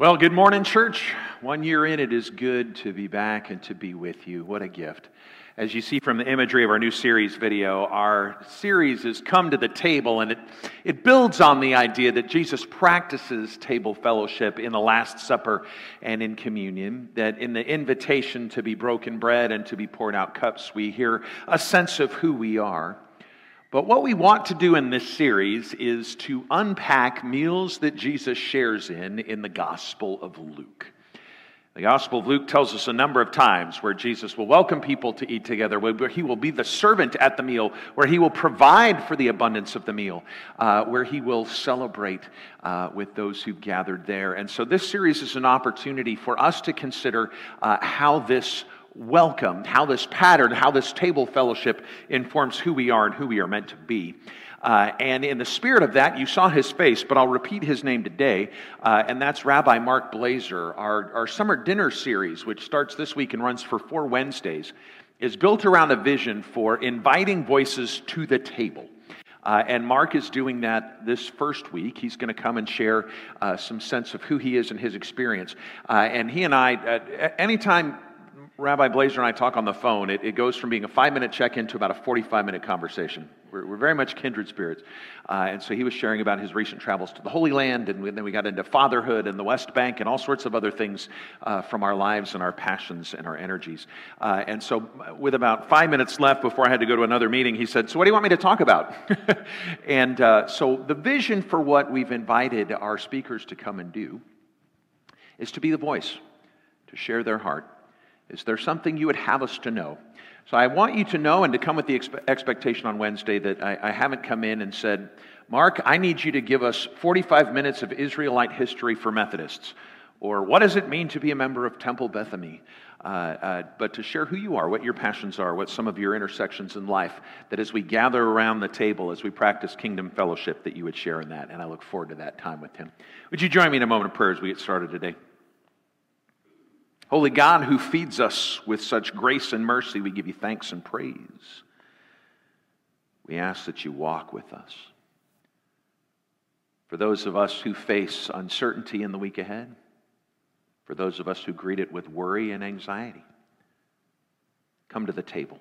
Well, good morning, church. One year in, it is good to be back and to be with you. What a gift. As you see from the imagery of our new series video, our series has come to the table and it, it builds on the idea that Jesus practices table fellowship in the Last Supper and in communion. That in the invitation to be broken bread and to be poured out cups, we hear a sense of who we are. But what we want to do in this series is to unpack meals that Jesus shares in in the Gospel of Luke. The Gospel of Luke tells us a number of times where Jesus will welcome people to eat together, where he will be the servant at the meal, where he will provide for the abundance of the meal, uh, where he will celebrate uh, with those who gathered there. And so this series is an opportunity for us to consider uh, how this welcome, how this pattern, how this table fellowship informs who we are and who we are meant to be. Uh, and in the spirit of that, you saw his face, but I'll repeat his name today, uh, and that's Rabbi Mark Blazer. Our, our summer dinner series, which starts this week and runs for four Wednesdays, is built around a vision for inviting voices to the table. Uh, and Mark is doing that this first week. He's going to come and share uh, some sense of who he is and his experience. Uh, and he and I, anytime Rabbi Blazer and I talk on the phone, it, it goes from being a five minute check in to about a 45 minute conversation. We're, we're, very much kindred spirits. Uh, and so he was sharing about his recent travels to the Holy Land, and then we got into fatherhood and the West Bank and all sorts of other things uh, from our lives and our passions and our energies. Uh, and so, with about five minutes left before I had to go to another meeting, he said, So, what do you want me to talk about? and uh, so, the vision for what we've invited our speakers to come and do is to be the voice, to share their heart is there something you would have us to know? So I want you to know and to come with the expe- expectation on Wednesday that I, I haven't come in and said, Mark, I need you to give us 45 minutes of Israelite history for Methodists. Or what does it mean to be a member of Temple Bethany? Uh, uh, but to share who you are, what your passions are, what some of your intersections in life, that as we gather around the table, as we practice kingdom fellowship, that you would share in that. And I look forward to that time with him. Would you join me in a moment of prayer as we get started today? Holy God, who feeds us with such grace and mercy, we give you thanks and praise. We ask that you walk with us. For those of us who face uncertainty in the week ahead, for those of us who greet it with worry and anxiety, come to the table.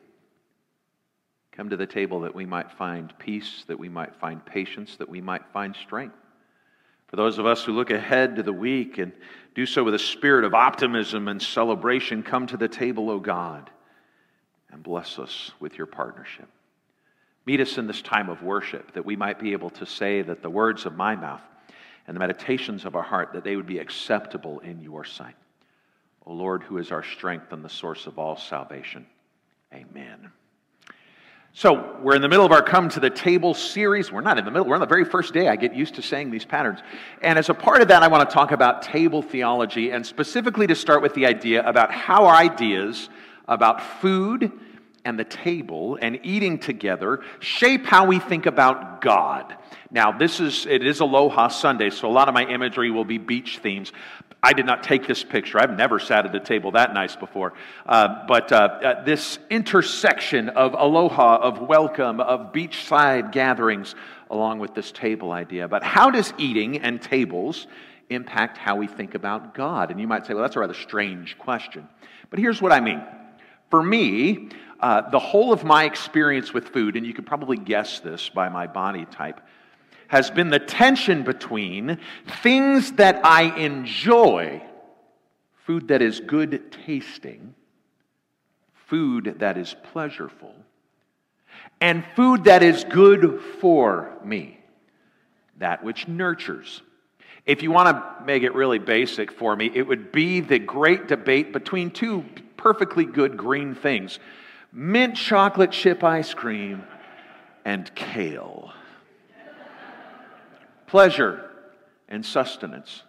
Come to the table that we might find peace, that we might find patience, that we might find strength. For those of us who look ahead to the week and do so with a spirit of optimism and celebration, come to the table, O God, and bless us with your partnership. Meet us in this time of worship that we might be able to say that the words of my mouth and the meditations of our heart that they would be acceptable in your sight. O Lord, who is our strength and the source of all salvation. Amen. So, we're in the middle of our Come to the Table series. We're not in the middle, we're on the very first day. I get used to saying these patterns. And as a part of that, I want to talk about table theology and specifically to start with the idea about how our ideas about food and the table and eating together shape how we think about God. Now, this is it is Aloha Sunday, so a lot of my imagery will be beach themes. I did not take this picture. I've never sat at a table that nice before. Uh, but uh, uh, this intersection of aloha, of welcome, of beachside gatherings, along with this table idea. But how does eating and tables impact how we think about God? And you might say, well, that's a rather strange question. But here's what I mean. For me, uh, the whole of my experience with food, and you could probably guess this by my body type, has been the tension between things that I enjoy, food that is good tasting, food that is pleasurable, and food that is good for me, that which nurtures. If you want to make it really basic for me, it would be the great debate between two perfectly good green things mint chocolate chip ice cream and kale pleasure and sustenance.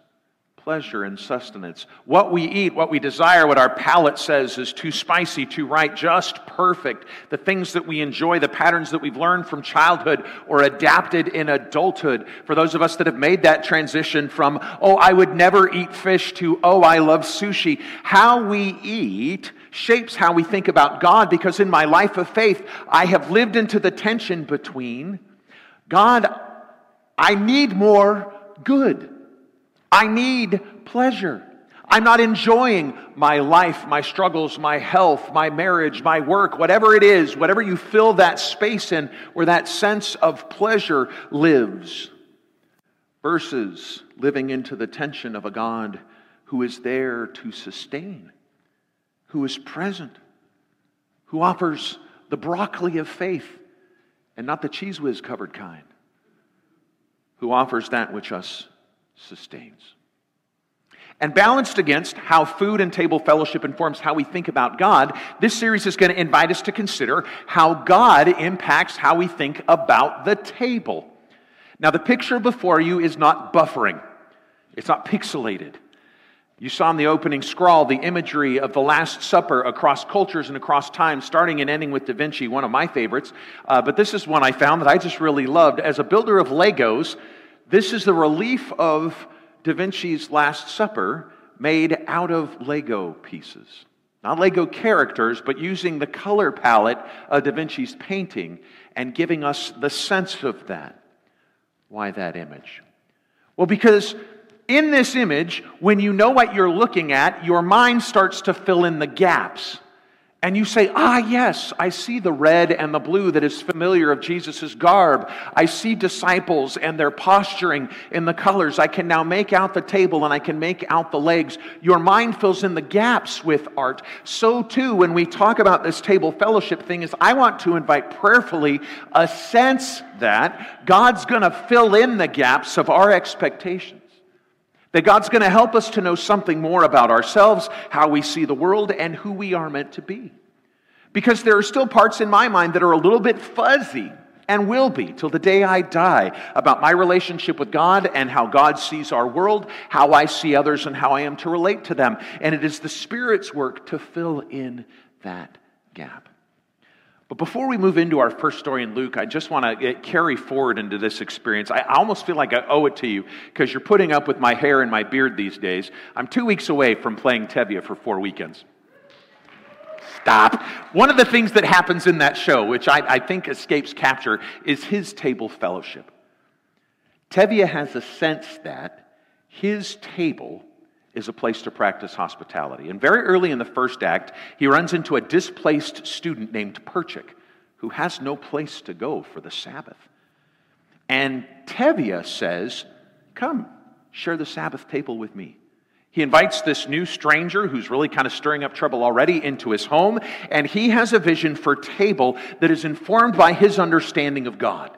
Pleasure and sustenance. What we eat, what we desire, what our palate says is too spicy, too right, just perfect. The things that we enjoy, the patterns that we've learned from childhood or adapted in adulthood. For those of us that have made that transition from, oh, I would never eat fish to, oh, I love sushi. How we eat shapes how we think about God because in my life of faith, I have lived into the tension between God, I need more good. I need pleasure. I'm not enjoying my life, my struggles, my health, my marriage, my work, whatever it is, whatever you fill that space in where that sense of pleasure lives. Versus living into the tension of a God who is there to sustain, who is present, who offers the broccoli of faith and not the cheese whiz covered kind, who offers that which us sustains. And balanced against how food and table fellowship informs how we think about God, this series is going to invite us to consider how God impacts how we think about the table. Now, the picture before you is not buffering, it's not pixelated. You saw in the opening scrawl the imagery of the Last Supper across cultures and across time, starting and ending with Da Vinci, one of my favorites. Uh, but this is one I found that I just really loved. As a builder of Legos, this is the relief of Da Vinci's Last Supper made out of Lego pieces. Not Lego characters, but using the color palette of Da Vinci's painting and giving us the sense of that. Why that image? Well, because in this image, when you know what you're looking at, your mind starts to fill in the gaps. And you say, Ah, yes, I see the red and the blue that is familiar of Jesus' garb. I see disciples and their posturing in the colors. I can now make out the table and I can make out the legs. Your mind fills in the gaps with art. So, too, when we talk about this table fellowship thing, is I want to invite prayerfully a sense that God's going to fill in the gaps of our expectations. That God's going to help us to know something more about ourselves, how we see the world, and who we are meant to be. Because there are still parts in my mind that are a little bit fuzzy and will be till the day I die about my relationship with God and how God sees our world, how I see others, and how I am to relate to them. And it is the Spirit's work to fill in that gap. But before we move into our first story in Luke, I just want to carry forward into this experience. I almost feel like I owe it to you because you're putting up with my hair and my beard these days. I'm two weeks away from playing Tevye for four weekends. Stop. One of the things that happens in that show, which I, I think escapes capture, is his table fellowship. Tevye has a sense that his table is a place to practice hospitality. And very early in the first act, he runs into a displaced student named Perchik who has no place to go for the Sabbath. And Tevye says, Come, share the Sabbath table with me. He invites this new stranger who's really kind of stirring up trouble already into his home, and he has a vision for table that is informed by his understanding of God.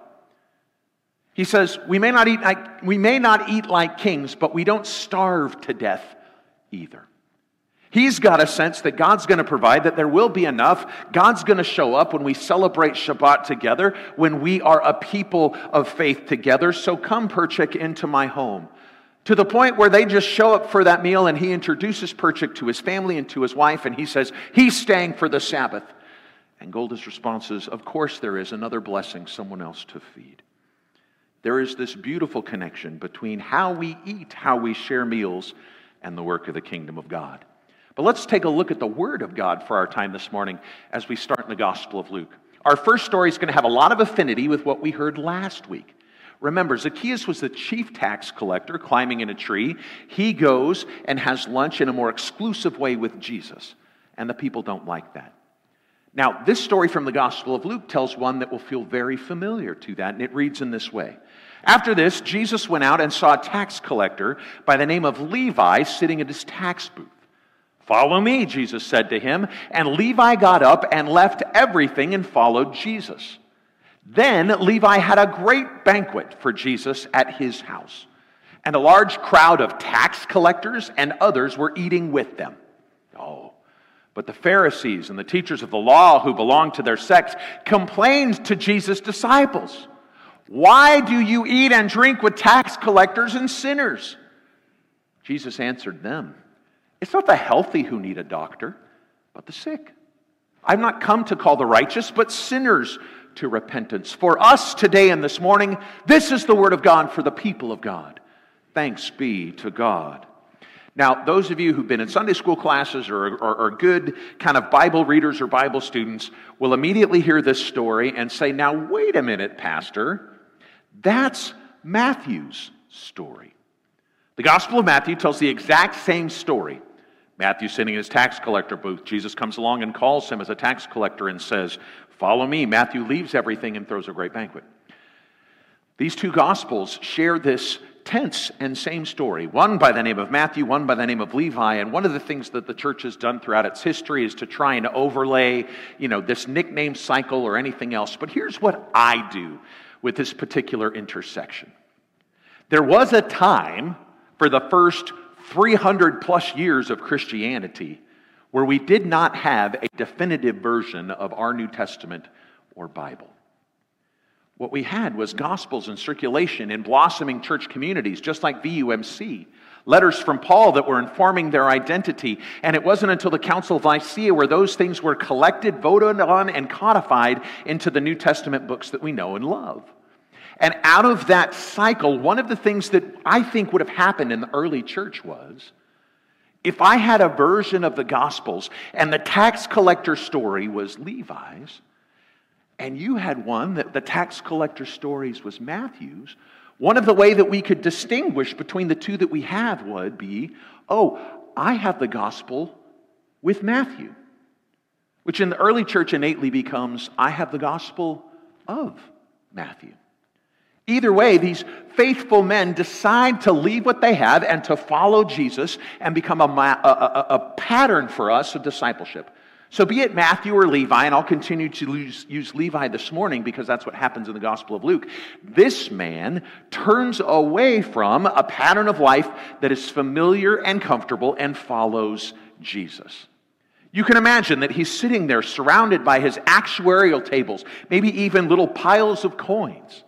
He says, we may, not eat like, we may not eat like kings, but we don't starve to death either. He's got a sense that God's going to provide, that there will be enough. God's going to show up when we celebrate Shabbat together, when we are a people of faith together. So come, Perchik, into my home. To the point where they just show up for that meal and he introduces Perchik to his family and to his wife, and he says, He's staying for the Sabbath. And Golda's response is, Of course there is another blessing, someone else to feed. There is this beautiful connection between how we eat, how we share meals, and the work of the kingdom of God. But let's take a look at the Word of God for our time this morning as we start in the Gospel of Luke. Our first story is going to have a lot of affinity with what we heard last week. Remember, Zacchaeus was the chief tax collector climbing in a tree. He goes and has lunch in a more exclusive way with Jesus, and the people don't like that. Now, this story from the Gospel of Luke tells one that will feel very familiar to that, and it reads in this way after this, Jesus went out and saw a tax collector by the name of Levi sitting at his tax booth. Follow me, Jesus said to him. And Levi got up and left everything and followed Jesus. Then Levi had a great banquet for Jesus at his house. And a large crowd of tax collectors and others were eating with them. Oh, but the Pharisees and the teachers of the law who belonged to their sect complained to Jesus' disciples. Why do you eat and drink with tax collectors and sinners? Jesus answered them, It's not the healthy who need a doctor, but the sick. I've not come to call the righteous, but sinners to repentance. For us today and this morning, this is the word of God for the people of God. Thanks be to God. Now, those of you who've been in Sunday school classes or are good kind of Bible readers or Bible students will immediately hear this story and say, Now, wait a minute, Pastor. That's Matthew's story. The Gospel of Matthew tells the exact same story. Matthew sitting in his tax collector booth. Jesus comes along and calls him as a tax collector and says, Follow me. Matthew leaves everything and throws a great banquet. These two Gospels share this tense and same story. One by the name of Matthew, one by the name of Levi. And one of the things that the church has done throughout its history is to try and overlay, you know, this nickname cycle or anything else. But here's what I do with this particular intersection. There was a time for the first 300 plus years of Christianity where we did not have a definitive version of our New Testament or Bible. What we had was gospels in circulation in blossoming church communities, just like VUMC. Letters from Paul that were informing their identity. And it wasn't until the Council of Nicaea where those things were collected, voted on, and codified into the New Testament books that we know and love. And out of that cycle, one of the things that I think would have happened in the early church was if I had a version of the Gospels and the tax collector story was Levi's, and you had one that the tax collector stories was Matthew's, one of the way that we could distinguish between the two that we have would be, oh, I have the gospel with Matthew, which in the early church innately becomes, I have the gospel of Matthew. Either way, these faithful men decide to leave what they have and to follow Jesus and become a, a, a, a pattern for us of discipleship. So, be it Matthew or Levi, and I'll continue to use, use, Levi this morning because that's what happens in the Gospel of Luke. This man turns away from a pattern of life that is familiar and comfortable and follows Jesus. You can imagine that he's sitting there surrounded by his actuarial tables, maybe even little piles of coins,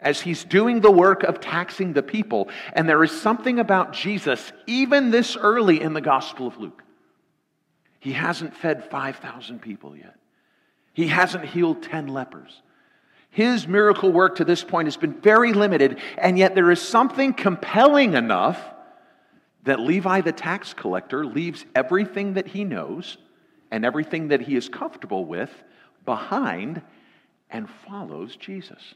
as he's doing the work of taxing the people. And there is something about Jesus, even this early in the Gospel of Luke he hasn't fed 5,000 people yet. He hasn't healed 10 lepers. His miracle work to this point has been very limited, and yet there is something compelling enough that Levi the tax collector leaves everything that he knows and everything that he is comfortable with behind and follows Jesus.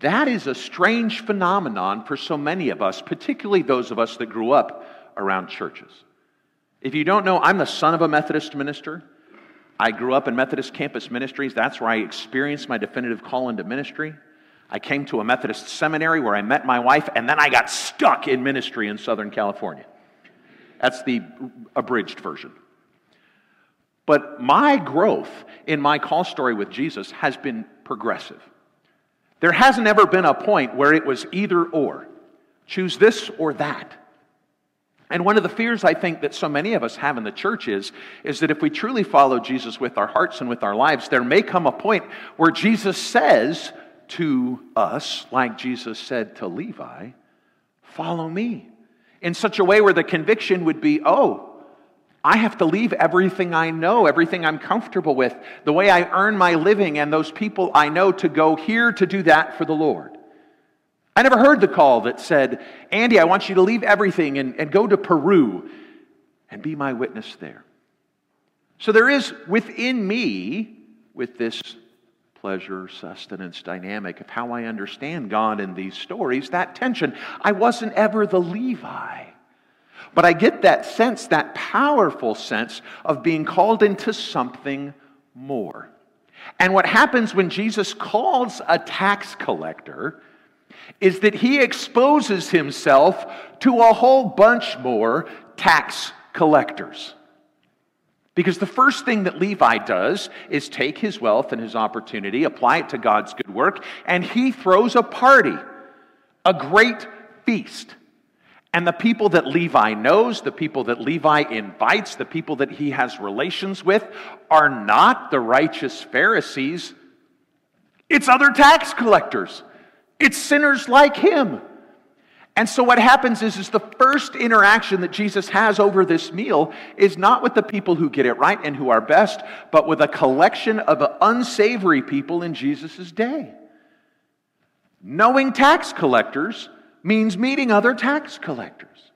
That is a strange phenomenon for so many of us, particularly those of us that grew up around churches. If you don't know, I'm the son of a Methodist minister. I grew up in Methodist campus ministries. That's where I experienced my definitive call into ministry. I came to a Methodist seminary where I met my wife, and then I got stuck in ministry in Southern California. That's the abridged version. But my growth in my call story with Jesus has been progressive. There hasn't ever been a point where it was either or. Choose this or that. And one of the fears I think that so many of us have in the church is, is that if we truly follow Jesus with our hearts and with our lives, there may come a point where Jesus says to us, like Jesus said to Levi, Follow me. In such a way where the conviction would be, Oh, I have to leave everything I know, everything I'm comfortable with, the way I earn my living, and those people I know to go here to do that for the Lord. I never heard the call that said, Andy, I want you to leave everything and, and go to Peru and be my witness there. So there is within me, with this pleasure sustenance dynamic of how I understand God in these stories, that tension. I wasn't ever the Levi. But I get that sense, that powerful sense of being called into something more. And what happens when Jesus calls a tax collector is that he exposes himself to a whole bunch more tax collectors. Because the first thing that Levi does is take his wealth and his opportunity, apply it to God's good work, and he throws a party, a great feast. And the people that Levi knows, the people that Levi invites, the people that he has relations with, are not the righteous Pharisees, it's other tax collectors. It's sinners like him. And so what happens is, is the first interaction that Jesus has over this meal is not with the people who get it right and who are best, but with a collection of unsavory people in Jesus' day. Knowing tax collectors means meeting other tax collectors.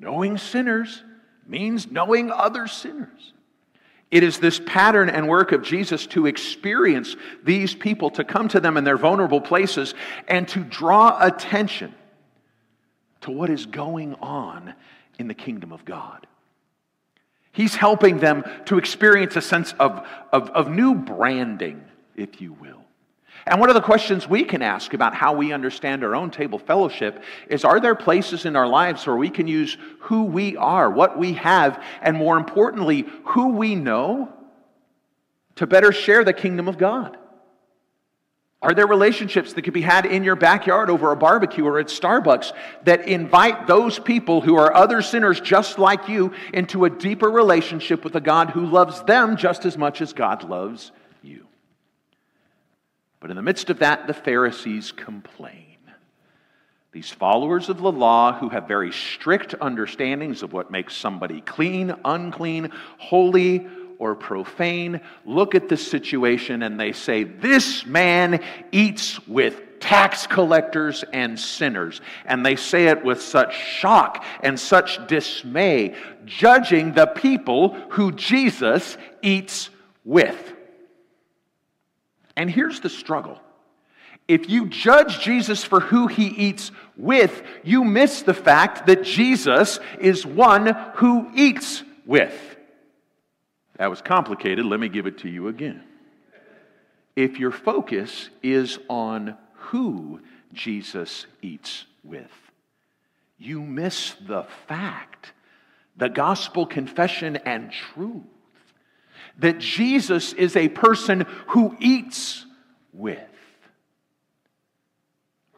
Knowing sinners means knowing other sinners. It is this pattern and work of Jesus to experience these people, to come to them in their vulnerable places, and to draw attention. to what is going on in the kingdom of God. He's helping them to experience a sense of, of, of new branding, if you will. And one of the questions we can ask about how we understand our own table fellowship is Are there places in our lives where we can use who we are, what we have, and more importantly, who we know to better share the kingdom of God? Are there relationships that could be had in your backyard over a barbecue or at Starbucks that invite those people who are other sinners just like you into a deeper relationship with a God who loves them just as much as God loves? But in the midst of that, the Pharisees complain. These followers of the law who have very strict understandings of what makes somebody clean, unclean, holy, or profane look at the situation and they say, This man eats with tax collectors and sinners. And they say it with such shock and such dismay, judging the people who Jesus eats with. And here's the struggle. If you judge Jesus for who he eats with, you miss the fact that Jesus is one who eats with. That was complicated. Let me give it to you again. If your focus is on who Jesus eats with, you miss the fact, the gospel confession and truth that Jesus is a person who eats with.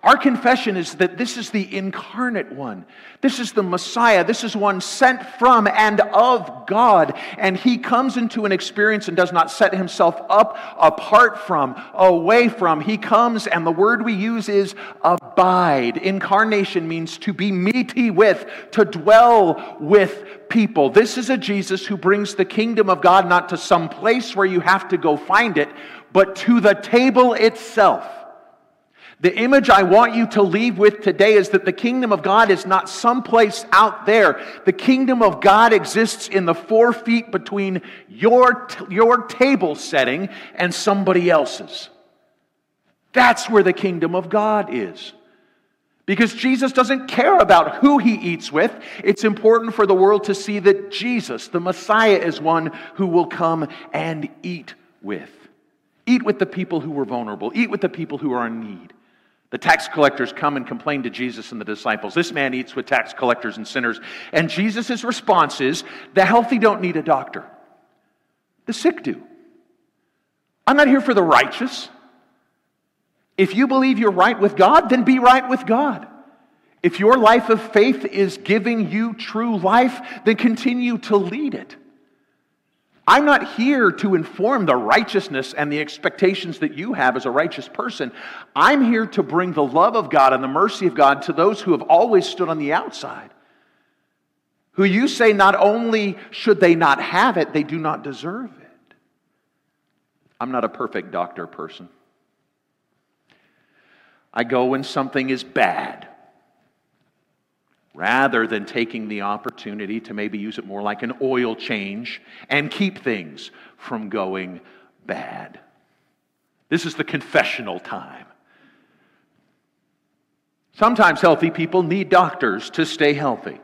Our confession is that this is the incarnate one. This is the Messiah. This is one sent from and of God. And he comes into an experience and does not set himself up apart from, away from. He comes, and the word we use is abide. Incarnation means to be meaty with, to dwell with people. This is a Jesus who brings the kingdom of God not to some place where you have to go find it, but to the table itself. The image I want you to leave with today is that the kingdom of God is not someplace out there. The kingdom of God exists in the four feet between your, your table setting and somebody else's. That's where the kingdom of God is. Because Jesus doesn't care about who he eats with. It's important for the world to see that Jesus, the Messiah, is one who will come and eat with. Eat with the people who were vulnerable, eat with the people who are in need. The tax collectors come and complain to Jesus and the disciples. This man eats with tax collectors and sinners. And Jesus' response is the healthy don't need a doctor, the sick do. I'm not here for the righteous. If you believe you're right with God, then be right with God. If your life of faith is giving you true life, then continue to lead it. I'm not here to inform the righteousness and the expectations that you have as a righteous person. I'm here to bring the love of God and the mercy of God to those who have always stood on the outside. Who you say not only should they not have it, they do not deserve it. I'm not a perfect doctor person. I go when something is bad rather than taking the opportunity to maybe use it more like an oil change and keep things from going bad. This is the confessional time. Sometimes healthy people need doctors to stay healthy.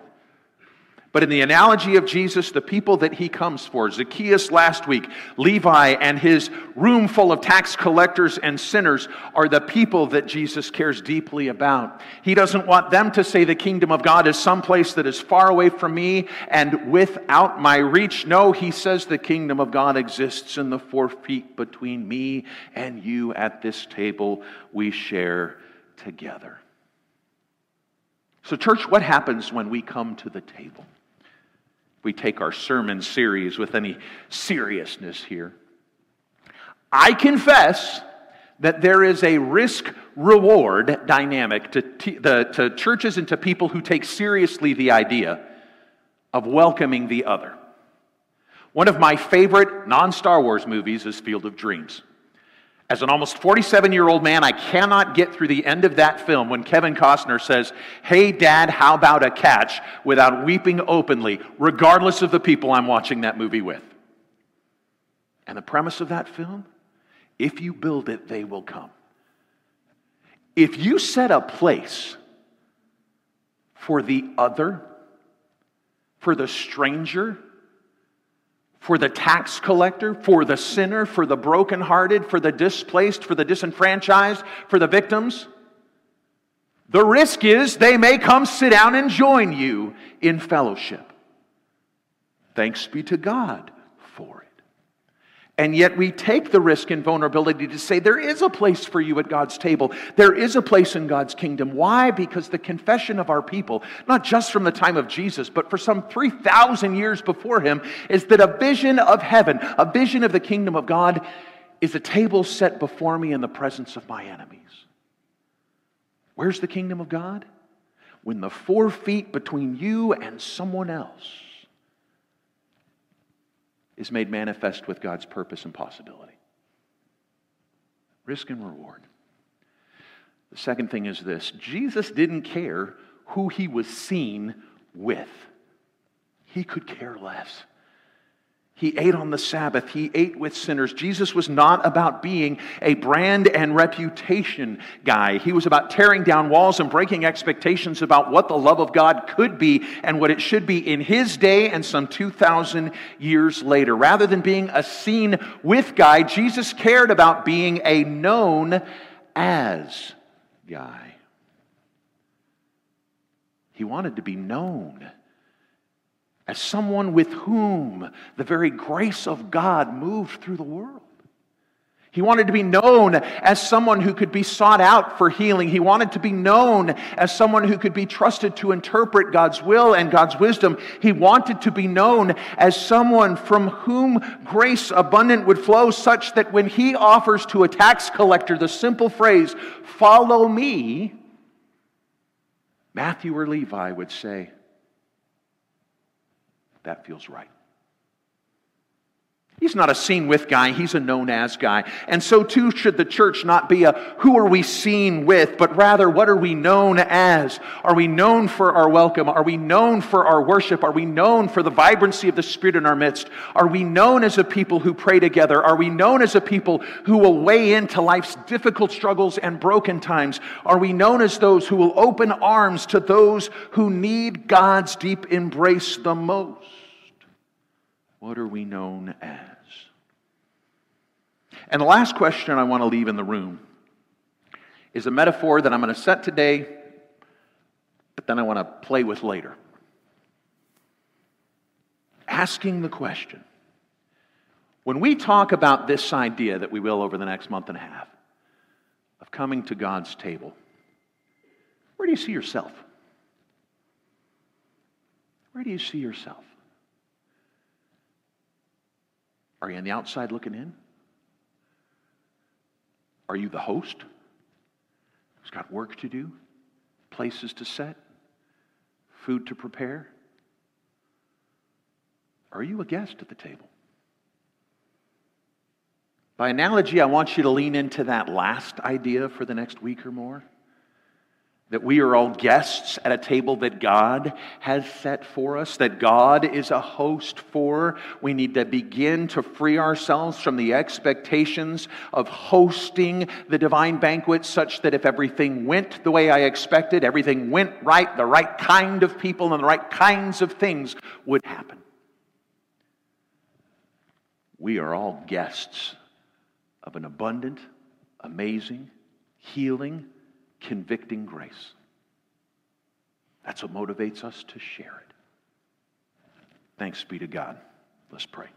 But in the analogy of Jesus, the people that he comes for, Zacchaeus last week, Levi, and his room full of tax collectors and sinners are the people that Jesus cares deeply about. He doesn't want them to say the kingdom of God is someplace that is far away from me and without my reach. No, he says the kingdom of God exists in the four feet between me and you at this table we share together. So, church, what happens when we come to the table? We take our sermon series with any seriousness here. I confess that there is a risk reward dynamic to, t- the, to churches and to people who take seriously the idea of welcoming the other. One of my favorite non Star Wars movies is Field of Dreams. As an almost 47 year old man, I cannot get through the end of that film when Kevin Costner says, Hey, Dad, how about a catch? without weeping openly, regardless of the people I'm watching that movie with. And the premise of that film if you build it, they will come. If you set a place for the other, for the stranger, for the tax collector, for the sinner, for the brokenhearted, for the displaced, for the disenfranchised, for the victims. The risk is they may come sit down and join you in fellowship. Thanks be to God for it. And yet we take the risk and vulnerability to say there is a place for you at God's table. There is a place in God's kingdom. Why? Because the confession of our people, not just from the time of Jesus, but for some 3,000 years before him, is that a vision of heaven, a vision of the kingdom of God, is a table set before me in the presence of my enemies. Where's the kingdom of God? When the four feet between you and someone else is made manifest with God's purpose and possibility. Risk and reward. The second thing is this Jesus didn't care who he was seen with, he could care less. He ate on the Sabbath. He ate with sinners. Jesus was not about being a brand and reputation guy. He was about tearing down walls and breaking expectations about what the love of God could be and what it should be in his day and some 2,000 years later. Rather than being a seen with guy, Jesus cared about being a known as guy. He wanted to be known as someone with whom the very grace of God moved through the world. He wanted to be known as someone who could be sought out for healing. He wanted to be known as someone who could be trusted to interpret God's will and God's wisdom. He wanted to be known as someone from whom grace abundant would flow, such that when he offers to a tax collector the simple phrase, Follow me, Matthew or Levi would say, that feels right. He's not a seen with guy, he's a known as guy. And so too should the church not be a who are we seen with, but rather what are we known as? Are we known for our welcome? Are we known for our worship? Are we known for the vibrancy of the Spirit in our midst? Are we known as a people who pray together? Are we known as a people who will weigh into life's difficult struggles and broken times? Are we known as those who will open arms to those who need God's deep embrace the most? What are we known as? And the last question I want to leave in the room is a metaphor that I'm going to set today, but then I want to play with later. Asking the question when we talk about this idea that we will over the next month and a half of coming to God's table, where do you see yourself? Where do you see yourself? Are you on the outside looking in? Are you the host who's got work to do, places to set, food to prepare? Are you a guest at the table? By analogy, I want you to lean into that last idea for the next week or more that we are all guests at a table that God has set for us, that God is a host for. We need to begin to free ourselves from the expectations of hosting the divine banquet, such that if everything went the way I expected, everything went right, the right kind of people and the right kinds of things would happen. We are all guests of an abundant, amazing, healing, convicting grace. That's what motivates us to share it. Thanks be to God. Let's pray.